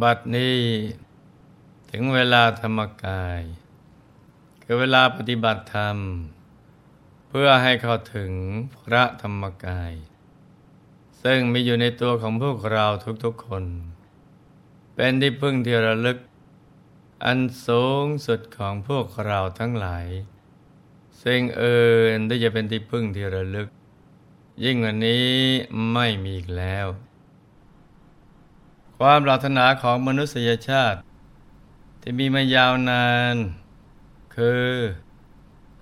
บัดนี้ถึงเวลาธรรมกาย คือเวลาปฏิบัติธรรม เพื่อให้เข้าถึงพระธรรมกาย ซึ่งมีอยู่ในตัวของพวกเราทุกๆคน เป็นที่พึ่งที่ระลึก อันสูงสุดของพวกเราทั้งหลายสิ่งเอื่นที่จะเป็นที่พึ่งที่ระลึก ยิ่งกว่านี้ไม่มีอีกแล้ว ความปรารถนาของมนุษยชาติ ที่มีมายาวนาน คือ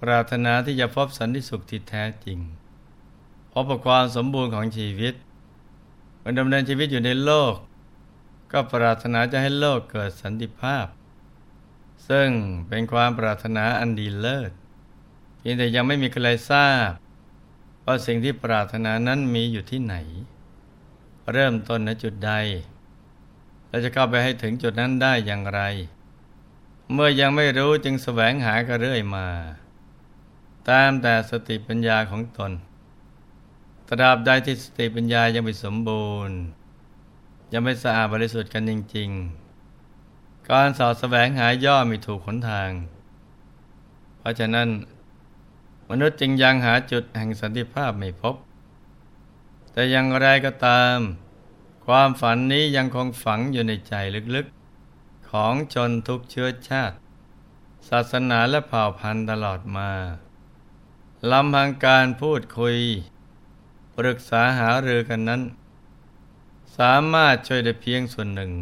ปรารถนาที่จะพบสันติสุขที่แท้จริงพบความสมบูรณ์ของชีวิตมื่อดำเนินชีวิตอยู่ในโลก ก็ปรารถนาจะให้โลกเกิดสันติภาพ ซึ่งเป็นความปรารถนาอันดีเลิศเพียงแต่ยังไม่มีใครทราบว่าสิ่งที่ปรารถนานั้นมีอยู่ที่ไหน เริ่มต้นณจุดใด เราจะเข้าไปให้ถึงจุดนั้นได้อย่างไร เมื่อยังไม่รู้จึงแสวงหากันเรื่อยมา ตามแต่สติปัญญาของตน ตราบใดที่สติปัญญายังไม่สมบูรณ์ ยังไม่สะอาดบริสุทธิ์กันจริง ๆ การสอดแสวงหาย่อมีถูกขนทาง เพราะฉะนั้น มนุษย์จึงยังหาจุดแห่งสันติภาพไม่พบ แต่อย่างไรก็ตาม ความฝันนี้ยังคงฝังอยู่ในใจลึกๆ ของชนทุกเชื้อชาติ ศาสนาและเผ่าพันธุ์ตลอดมาลำพังการพูดคุย ปรึกษาหารือกันนั้น สามารถช่วยได้เพียงส่วนหนึ่ง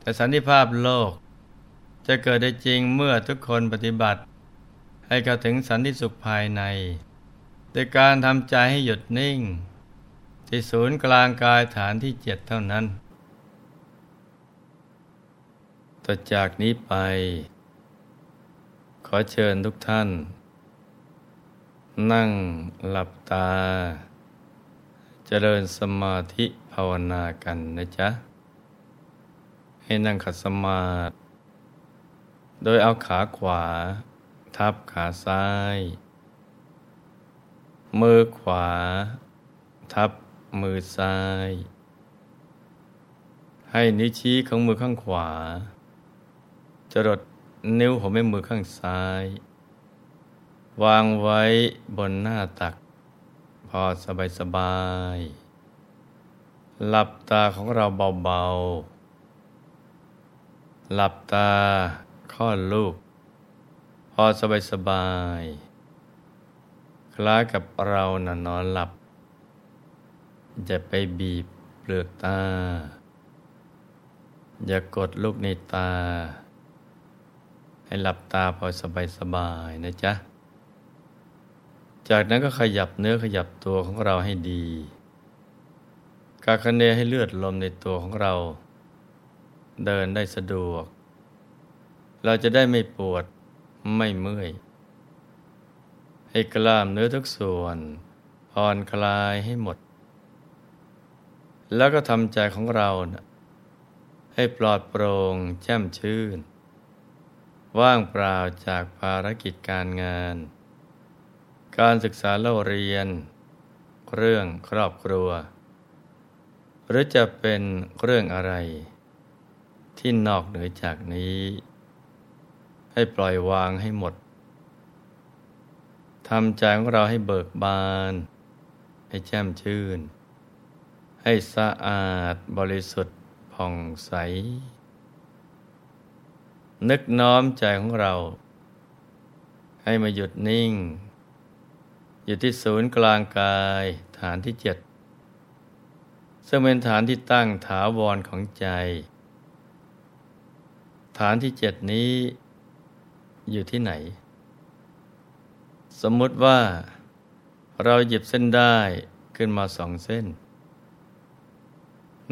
แต่สันติภาพโลก จะเกิดได้จริงเมื่อทุกคนปฏิบัติ ให้เข้าถึงสันติสุขภายในโดยการทำใจให้หยุดนิ่ง ที่ศูนย์กลางกายฐานที่เจ็ดเท่านั้น ต่อจากนี้ไป ขอเชิญทุกท่าน นั่งหลับตา เจริญสมาธิภาวนากันนะจ๊ะ ให้นั่งขัดสมาธิโดยเอาขาขวา ทับขาซ้าย มือขวา ทับ มือซ้าย ให้นิ้วชี้ของมือข้างขวา จรดนิ้วหัวแม่มือข้างซ้าย วางไว้บนหน้าตัก พอสบายสบายหลับตาของเราเบาๆ หลับตาข้อลูก พอสบายสบายคล้ายกับเรานอนนอนหลับ จะไปบีบเปลือกตา อย่ากดลูกในตา ให้หลับตาพอสบายสบายนะจ๊ะ จากนั้นก็ขยับเนื้อขยับตัวของเราให้ดี กาคะเนให้เลือดลมในตัวของเรา เดินได้สะดวก เราจะได้ไม่ปวดไม่เมื่อย ให้กล้ามเนื้อทุกส่วนผ่อนคลายให้หมด แล้วก็ทำใจของเรานะให้ปลอดโปร่งแจ่มชื่น ว่างเปล่าจากภารกิจการงาน การศึกษาเล่าเรียน เรื่องครอบครัว หรือจะเป็นเรื่องอะไร ที่นอกเหนือจากนี้ ให้ปล่อยวางให้หมดทำใจของเราให้เบิกบาน ให้แจ่มชื่น ให้สะอาดบริสุทธิ์ผ่องใส นึกน้อมใจของเรา ให้มาหยุดนิ่ง อยู่ที่ศูนย์กลางกายฐานที่เจ็ดซึ่งเป็นฐานที่ตั้งถาวรของใจ ฐานที่เจ็ดนี้ อยู่ที่ไหน สมมุติว่าเราหยิบเส้นได้ขึ้นมาสองเส้น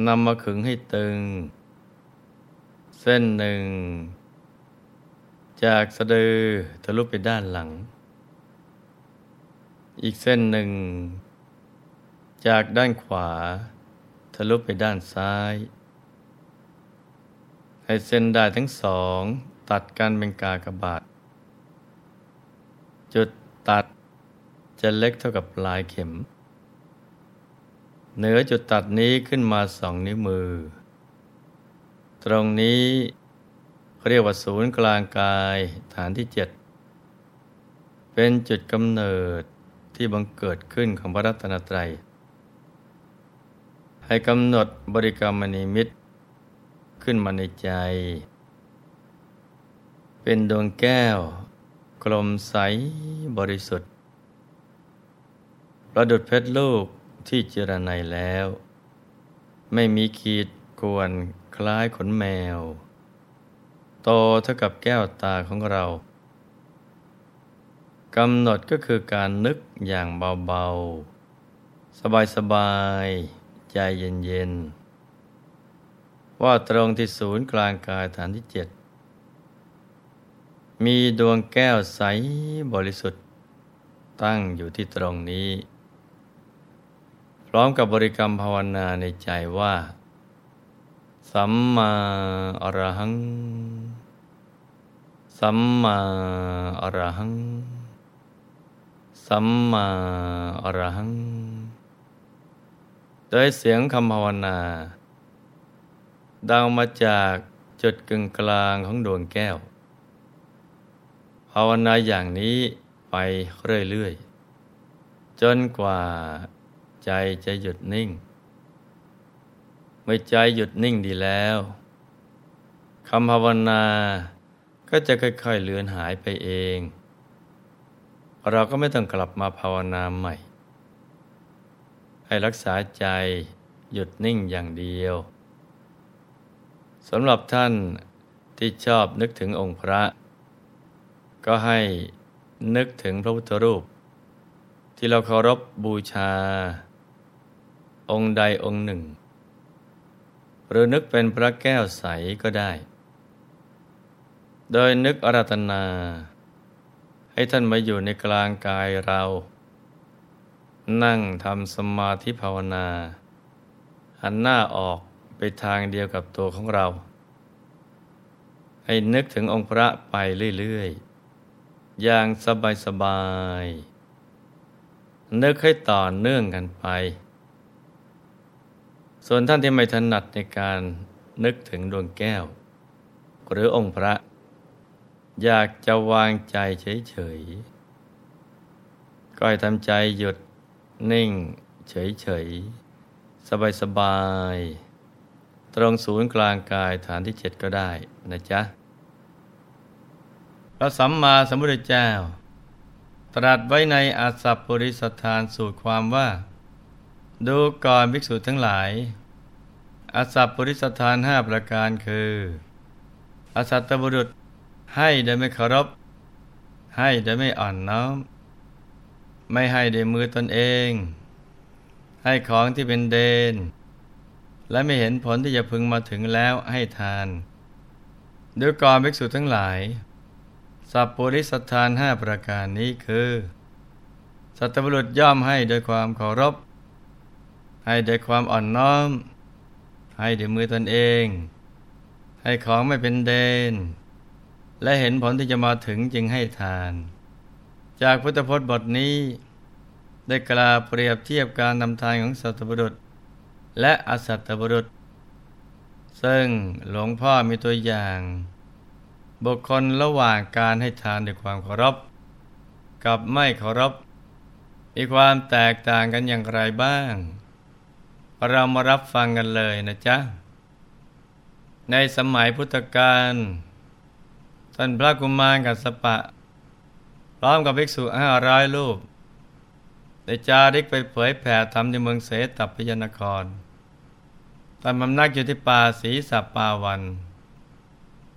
นำมาขึงให้ตึง เส้นหนึ่ง จากสะดือทะลุไปด้านหลัง อีกเส้นหนึ่ง จากด้านขวา ทะลุไปด้านซ้าย ให้เส้นได้ทั้งสอง ตัดกันเป็นกากบาท จุดตัดจะเล็กเท่ากับปลายเข็ม เหนือจุดตัดนี้ขึ้นมาสองนิ้วมือ ตรงนี้เรียกว่าศูนย์กลางกายฐานที่เจ็ดเป็นจุดกำเนิดที่บังเกิดขึ้นของพระรัตนตรัย ให้กำหนดบริกรรมนิมิตขึ้นมาในใจ เป็นดวงแก้ว กลมใสบริสุทธิ์ ประดุดเพชรลูก ที่เจรไนแล้ว ไม่มีขีดกวนคล้ายขนแมว โตเท่ากับแก้วตาของเรากำหนดก็คือการนึกอย่างเบาๆ สบายๆ ใจเย็นๆ ว่าตรงที่ศูนย์กลางกายฐานที่เจ็ดมีดวงแก้วใสบริสุทธิ์ ตั้งอยู่ที่ตรงนี้ พร้อมกับบริกรรมภาวนาในใจว่า สัมมาอรหัง สัมมาอรหัง สัมมาอรหัง โดยเสียงคำภาวนาดังมาจากจุดกึ่งกลางของดวงแก้ว ภาวนาอย่างนี้ไปเรื่อยๆ จนกว่า ใจจะหยุดนิ่ง เมื่อใจหยุดนิ่งดีแล้วคำภาวนาก็จะค่อยๆเลือนหายไปเอง เราก็ไม่ต้องกลับมาภาวนาใหม่ ให้รักษาใจหยุดนิ่งอย่างเดียวสำหรับท่านที่ชอบนึกถึงองค์พระ ก็ให้นึกถึงพระพุทธรูป ที่เราเคารพบบูชา องค์ใดองค์หนึ่ง หรือนึกเป็นพระแก้วใสก็ได้ โดยนึกอารัตนา ให้ท่านมาอยู่ในกลางกายเรา นั่งทำสมาธิภาวนา หันหน้าออกไปทางเดียวกับตัวของเรา ให้นึกถึงองค์พระไปเรื่อยๆ อย่างสบายๆนึกให้ต่อเนื่องกันไป ส่วนท่านที่ไม่ถนัดในการนึกถึงดวงแก้ว หรือองค์พระ อยากจะวางใจเฉยๆก็ให้ทำใจหยุดนิ่งเฉยๆ สบายๆ ตรงศูนย์กลางกายฐานที่เจ็ดก็ได้นะจ๊ะพระสัมมาสัมพุทธเจ้า ตรัสไว้ในอาสัพปริสทานสูตรความว่า ดูก่อนภิกษุทั้งหลายอาสัพปริสทานห้าประการคืออาสัตตบุรุษให้โดยไม่เคารพ ให้โดยไม่อ่อนน้อม ไม่ให้โดยมือตนเอง ให้ของที่เป็นเดน และไม่เห็นผลที่จะพึงมาถึงแล้วให้ทานด้วยกรภิกษุทั้งหลาย สัพปุริสทานห้าประการนี้คือ สัตบุรุษย่อมให้โดยความเคารพ ให้โดยความอ่อนน้อม ให้โดยมือตนเอง ให้ของไม่เป็นเดน และเห็นผลที่จะมาถึงจึงให้ทาน จากพุทธพจน์บทนี้ ได้กล่าวเปรียบเทียบการนำทานของสัตบุรุษ และอสัตบุรุษ ซึ่งหลวงพ่อมีตัวอย่าง บุคคลระหว่างการให้ทานด้วยความเคารพกับไม่เคารพมีความแตกต่างกันอย่างไรบ้าง เรามารับฟังกันเลยนะจ๊ะ ในสมัยพุทธกาลท่านพระกุมารกัสปะ พร้อมกับภิกษุห้าร้อยรูปได้จาริกไปเผยแผ่ธรรมในเมืองเสตพยนครตามำนักอยู่ที่ป่าสีสัปปาวัน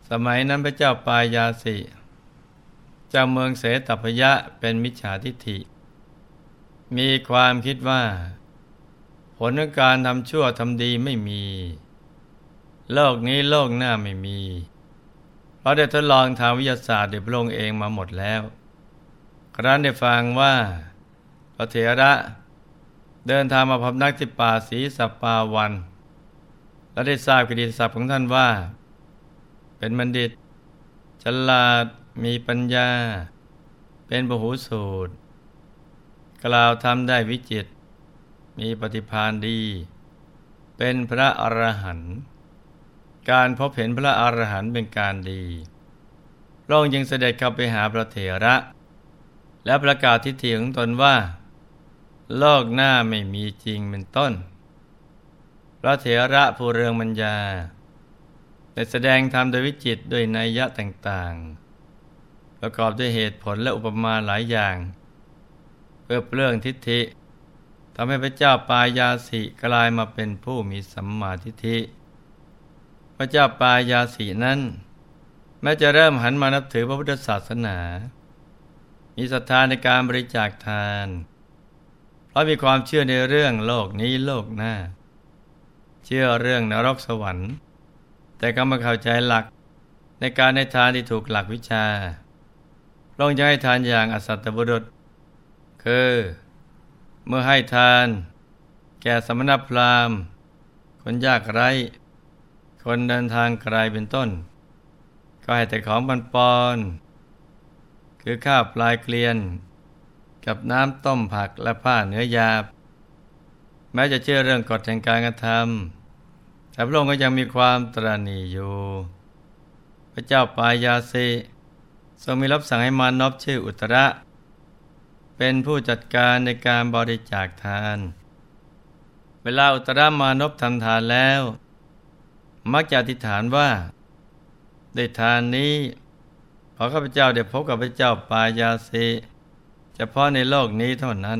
สมัยนั้นพระเจ้าปายาสิเจ้าเมืองเสตพยะเป็นมิจฉาทิฏฐิ มีความคิดว่า ผลของการทำชั่วทำดีไม่มี โลกนี้โลกหน้าไม่มี เพราะได้ทดลองทางวิทยาศาสตร์เด็พระองค์เองมาหมดแล้ว ครั้นได้ฟังว่าพระเถระเดินทางมาพบนักที่ป่าสีสัปปาวัน และได้ทราบกิติศัพท์ของท่านว่า เป็นบัณฑิต ฉลาดมีปัญญา เป็นบหูสูตร กล่าวทำได้วิจิต มีปฏิพานดี เป็นพระอรหันต์การพบเห็นพระอรหันต์เป็นการดีพระองค์ยังเสด็จเข้าไปหาพระเถระ และประกาศทิฏฐิของตนว่า โลกหน้าไม่มีจริงเป็นต้น พระเถระผู้เรืองมัญญาได้แสดงธรรมโดยวิจิตด้วยนัยยะต่างๆ ประกอบด้วยเหตุผลและอุปมาหลายอย่าง เพื่อเปรื่องทิฏฐิ ทำให้พระเจ้าปายาสิกลายมาเป็นผู้มีสัมมาทิฏฐิ พระเจ้าปายาสินั้น แม้จะเริ่มหันมานับถือพระพุทธศาสนา มีศรัทธาในการบริจาคทาน เพราะมีความเชื่อในเรื่องโลกนี้โลกหน้า เชื่อเรื่องนรกสวรรค์ แต่ก็มาเข้าใจหลักในการในทานที่ถูกหลักวิชาลงจะให้ทานอย่างอสัตตบุรุษ คือ เมื่อให้ทาน แก่สมณพราหมณ์ คนยากไร้ คนเดินทางไกลเป็นต้น ก็ให้แต่ของปันปอนคือข้าวปลายเกลียน กับน้ำต้มผักและผ้าเนื้อยาบ แม้จะเชื่อเรื่องกฎแห่งการกระทำแต่พระองค์ก็ยังมีความตรณีอยู่ พระเจ้าปายาสีทรงมีรับสั่งให้มานบชื่ออุตระ เป็นผู้จัดการในการบริจาคทาน เวลาอุตรามานพทำทานแล้ว มักจะอธิษฐานว่า ได้ทานนี้ขอข้าพเจ้าเดี๋ยวพบกับพระเจ้าปายาสีเฉพาะในโลกนี้เท่านั้น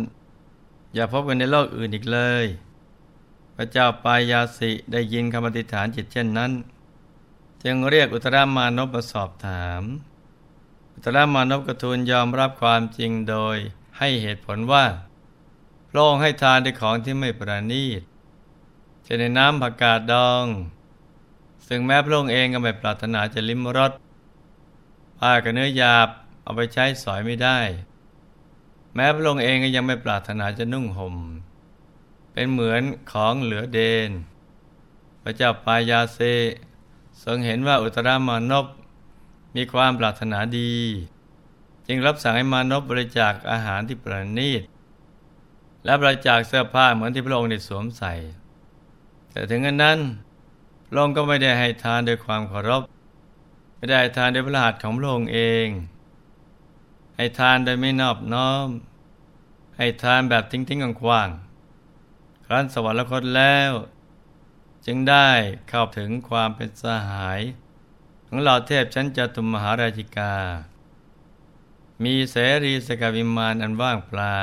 อย่าพบกันในโลกอื่นอีกเลย พระเจ้าปายาสิได้ยินคำอธิษฐานจิตเช่นนั้น จึงเรียกอุตรามานพมาสอบถาม อุตรามานพกระทูลยอมรับความจริงโดย ให้เหตุผลว่าพระองค์ให้ทานด้วยของที่ไม่ประณีตเช่นในน้ำผักกาดดอง ซึ่งแม้พระองค์เองก็ไม่ปรารถนาจะลิ้มรสผ้ากับเนื้อหยาบเอาไปใช้สอยไม่ได้ แม้พระองค์เองก็ยังไม่ปรารถนาจะนุ่งหม่ม เป็นเหมือนของเหลือเดน พระเจ้าปายาเซทรงเห็นว่าอุตรามานพมีความปรารถนาดี จึงรับสั่งให้มานพบริจาคอาหารที่ประณีต และบริจาคเสื้อผ้าเหมือนที่พระองค์ได้สวมใส่ แต่ถึงอันนั้นพระองค์ก็ไม่ได้ให้ทานด้วยความเคารพไม่ได้ทานด้วยพระหัตถ์ของพระองค์เอง ให้ทานโดยไม่นอบน้อม ให้ทานแบบทิ้งๆกว้างครั้นสวรรคตแล้ว จึงได้เข้าถึงความเป็นสหาย ของเหล่าเทพชั้นจตุมหาราชิกา มีเสรีสกวิมานอันว่างเปล่า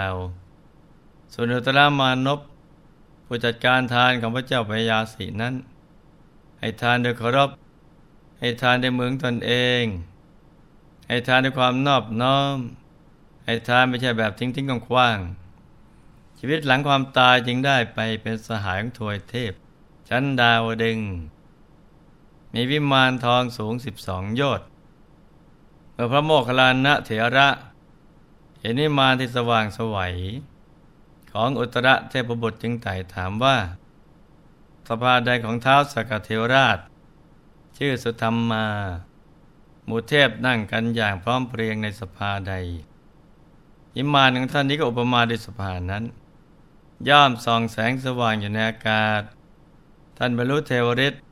ส่วนอุตรามานพผู้จัดการทานของพระเจ้าพญาสีนั้น ให้ทานโดยเคารพ ให้ทานในเมืองตนเอง ให้ทานด้วยความนอบน้อม ให้ทานไม่ใช่แบบทิ้งทิ้งกว้างชีวิตหลังความตายจึงได้ไปเป็นสหายของทวยเทพ ชั้นดาวดึง มีวิมานทองสูงสิบสองยอด อพระโมคคัลลานะเถระเห็นนิมานที่สว่างสวัย ของอุตระเทพบุตรจึงไต่ถามว่า สภาใดของเท้าสกเทวราช ชื่อสุธรรมมา หมู่เทพนั่งกันอย่างพร้อมเพรียงในสภาใดยิมานของท่านนี้ก็อุปมาด้วยสภานั้น ย่อมส่องแสงสว่างอยู่ในอากาศ ท่านบรรลุเทวฤทธิ์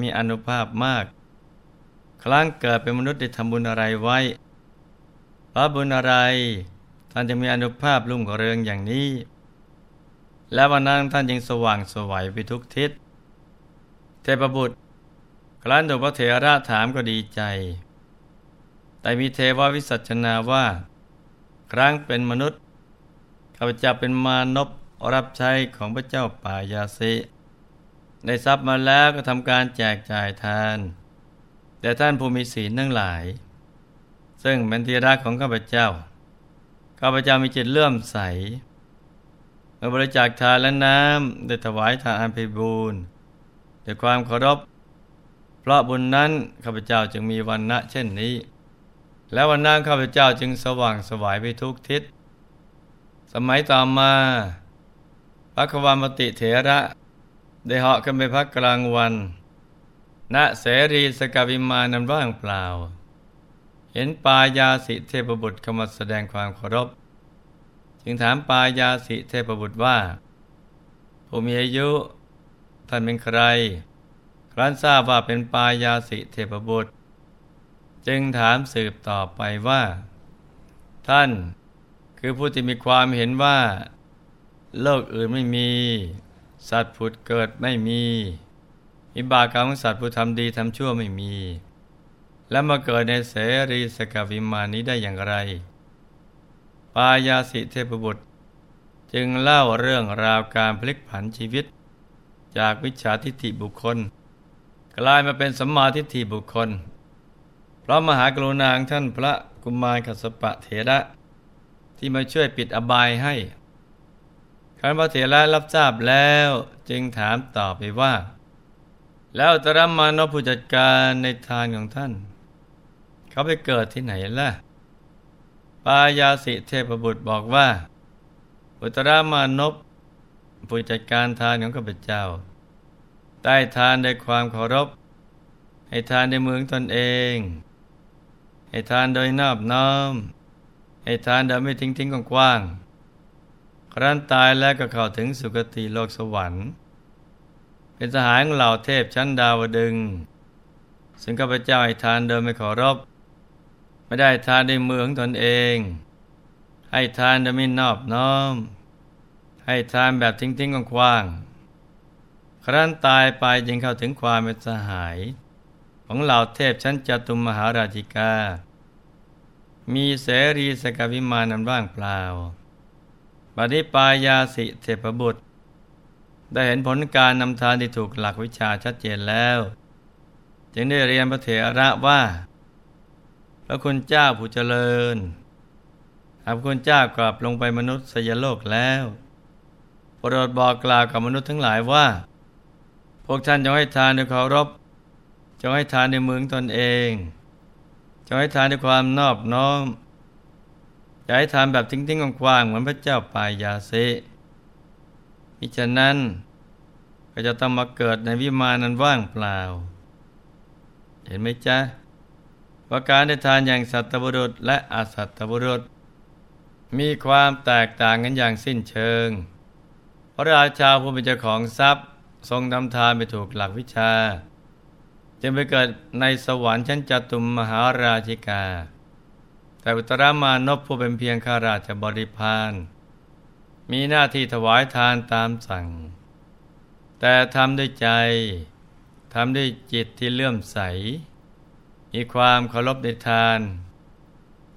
มีอนุภาพมาก ครั้งเกิดเป็นมนุษย์ได้ทำบุญอะไรไว้เพราะบุญอะไรท่านจะมีอนุภาพรุ่งเรืองอย่างนี้ และวันนั้นท่านยังสว่างสวัยไปทุกทิศ เทพบุตรครั้นถูกพระเถระถามก็ดีใจ แต่มีเทววิสัชนาว่า ครั้งเป็นมนุษย์ข้าพเจ้าเป็นมานพรับใช้ของพระเจ้าป่ายาสิได้ทรัพย์มาแล้วก็ทำการแจกจ่ายทาน แต่ท่านผู้มีศีลทั้งหลาย ซึ่งเป็นที่รักของข้าพเจ้า ข้าพเจ้ามีจิตเลื่อมใสเมื่อบริจาคทานและน้ำได้ถวายทานอันไพบูรณ์ด้วยความเคารพ เพราะบุญนั้นข้าพเจ้าจึงมีวันณะเช่นนี้ และวันนั้นข้าพเจ้าจึงสว่างสวายไปทุกทิศ สมัยต่อมาพระความติเถระ ได้เหาะขึ้นไปพักกลางวัน ณเสรีสกวิมานันว่างเปล่า เห็นปายาสิเทพบุตรเข้ามาแสดงความเคารพ จึงถามปายาสิเทพบุตรว่า ผู้มีอายุ ท่านเป็นใคร ครั้นทราบว่าเป็นปายาสิเทพบุตร จึงถามสืบต่อไปว่า ท่านคือผู้ที่มีความเห็นว่า โลกอื่นไม่มี สัตว์ผุดเกิดไม่มี อิบากรรมของสัตว์ผู้ทำดีทำชั่วไม่มี และมาเกิดในเสรีสกวิมานนี้ได้อย่างไร ปายาสิเทพบุตร จึงเล่าเรื่องราวการพลิกผันชีวิต จากวิชาทิฏฐิบุคคล กลายมาเป็นสัมมาทิฏฐิบุคคล เพราะมหากรุณาของท่านพระกุมารกัสปะเถระที่มาช่วยปิดอบายให้คันพระเถระรับทราบแล้วจึงถามต่อไปว่า แล้วตรมานพผู้จัดการในทานของท่าน เขาไปเกิดที่ไหนล่ะ ปายาสิเทพบุตรบอกว่าอุตรามานพผู้จัดการทานของข้าพเจ้า ได้ทานด้วยความเคารพ ให้ทานในเมืองตนเอง ให้ทานโดยนอบน้อม ให้ทานโดยไม่ทิ้งทิ้งกว้างครั้นตายแล้วก็เข้าถึงสุคติโลกสวรรค์ เป็นสหายของเหล่าเทพชั้นดาวดึง ซึ่งข้าพเจ้าให้ทานโดยไม่ขอรบ ไม่ได้ทานในเมือของตนเอง ให้ทานโดยไม่นอบน้อม ให้ทานแบบทิ้งทิ้งกว้างครั้นตายไปจึงเข้าถึงความเป็นสหาย ของเหล่าเทพชั้นจตุมมหาราชิกา มีเสรีสกวิมานันว่างเปล่าบัดนี้ปายาสิเทพบุตร ได้เห็นผลการนำทานที่ถูกหลักวิชาชัดเจนแล้ว จึงได้เรียนพระเถระว่า พระคุณเจ้าผู้เจริญหากคุณเจ้ากลับลงไปมนุษย์สยโลกแล้วโปรดบอกกล่าวกับมนุษย์ทั้งหลายว่า พวกท่านจงให้ทานด้วยเคารพจงให้ทานในเมืองตนเองจะให้ทานด้วยความนอบน้อมจะให้ทานแบบทิ้งๆกว้างๆเหมือนพระเจ้าปายาเซ มิฉะนั้นก็จะต้องมาเกิดในวิมานนั้นว่างเปล่า เห็นไหมจ๊ะว่าการได้ทานอย่างสัตบุรุษและอสัตบุรุษ มีความแตกต่างกันอย่างสิ้นเชิง พระราชาผู้เป็นเจ้าของทรัพย์ ทรงทำทานไปถูกหลักวิชา จึงไปเกิดในสวรรค์ชั้นจตุมมหาราชิกา แต่อุตรามานพผู้เป็นเพียงข้าราชบริพาร มีหน้าที่ถวายทานตามสั่ง แต่ทำด้วยใจทำด้วยจิตที่เลื่อมใส มีความเคารพในทาน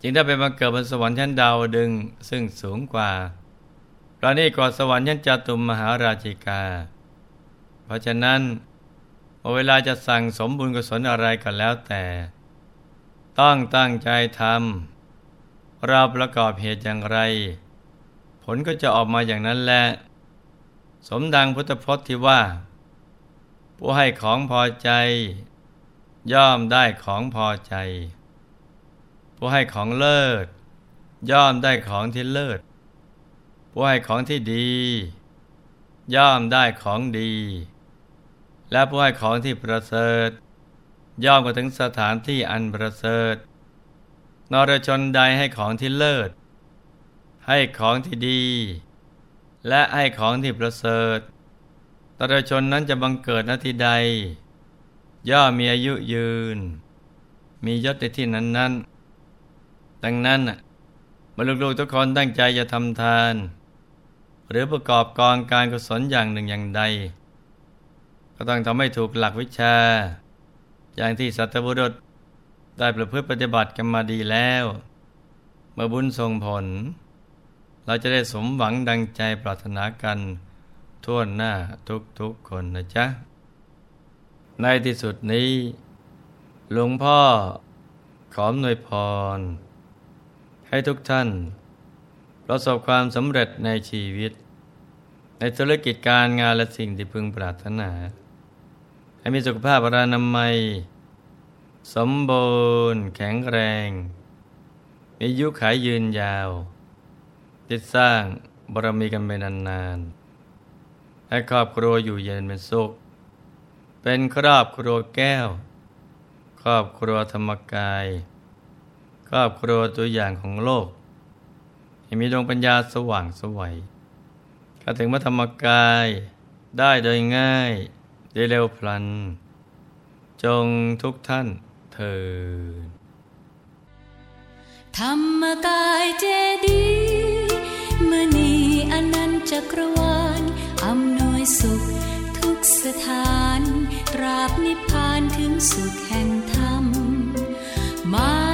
จึงได้ไปมาเกิดบนสวรรค์ชั้นดาวดึงซึ่งสูงกว่าเรานี่กว่าสวรรค์ชั้นจตุมมหาราชิกา เพราะฉะนั้นเวลาจะสั่งสมบุญกุศลอะไรก็แล้วแต่ ต้องตั้งใจทำเราประกอบเหตุอย่างไร ลก็จะออกมาอย่างนั้นแหละสมดังพุทธพจน์ที่ว่า ผู้ให้ของพอใจ ย่อมได้ของพอใจ ผู้ให้ของเลิศ ย่อมได้ของที่เลิศ ผู้ให้ของที่ดี ย่อมได้ของดี และผู้ให้ของที่ประเสริฐ ย่อมก็ถึงสถานที่อันประเสริฐนรชนใดให้ของที่เลิศ ให้ของที่ดี และให้ของที่ประเสริฐนระชนนั้นจะบังเกิดณที่ใด ย่อมีอายุยืน มียศในที่นั้นนั้นดังนั้นเมื่อลูกๆทุกคนตั้งใจจะทำทาน หรือประกอบกองการกุศลอย่างหนึ่งอย่างใด ก็ต้องทำให้ถูกหลักวิชา อย่างที่สัตบุรุษได้ประพฤติปฏิบัติกันมาดีแล้ว เมื่อบุญส่งผล เราจะได้สมหวังดังใจปรารถนากันทั่วหน้าทุกๆคนนะจ๊ะ ในที่สุดนี้ หลวงพ่อขอหน่วยพร ให้ทุกท่าน ประสบความสำเร็จในชีวิต ในธุรกิจการงานและสิ่งที่พึงปรารถนา ให้มีสุขภาพรานามัย สมบูรณ์ แข็งแรง มียุขายยืนยาว ติดสร้างบารมีกันไปนานๆ ให้ครอบครัวอยู่เย็นเป็นสุข เป็นครอบครัวแก้ว ครอบครัวธรรมกาย ครอบครัวตัวอย่างของโลกให้มีดวงปัญญาสว่างสวัยเข้าถึงพระธรรมกายได้โดยง่ายได้เร็วพลัน จงทุกท่านเถิดธรรมกายเจดีย์ มณีอนันต์จักรวาลอำนวยสุขทุกสถานตราบนิพพานถึงสุขแห่งธรรมมา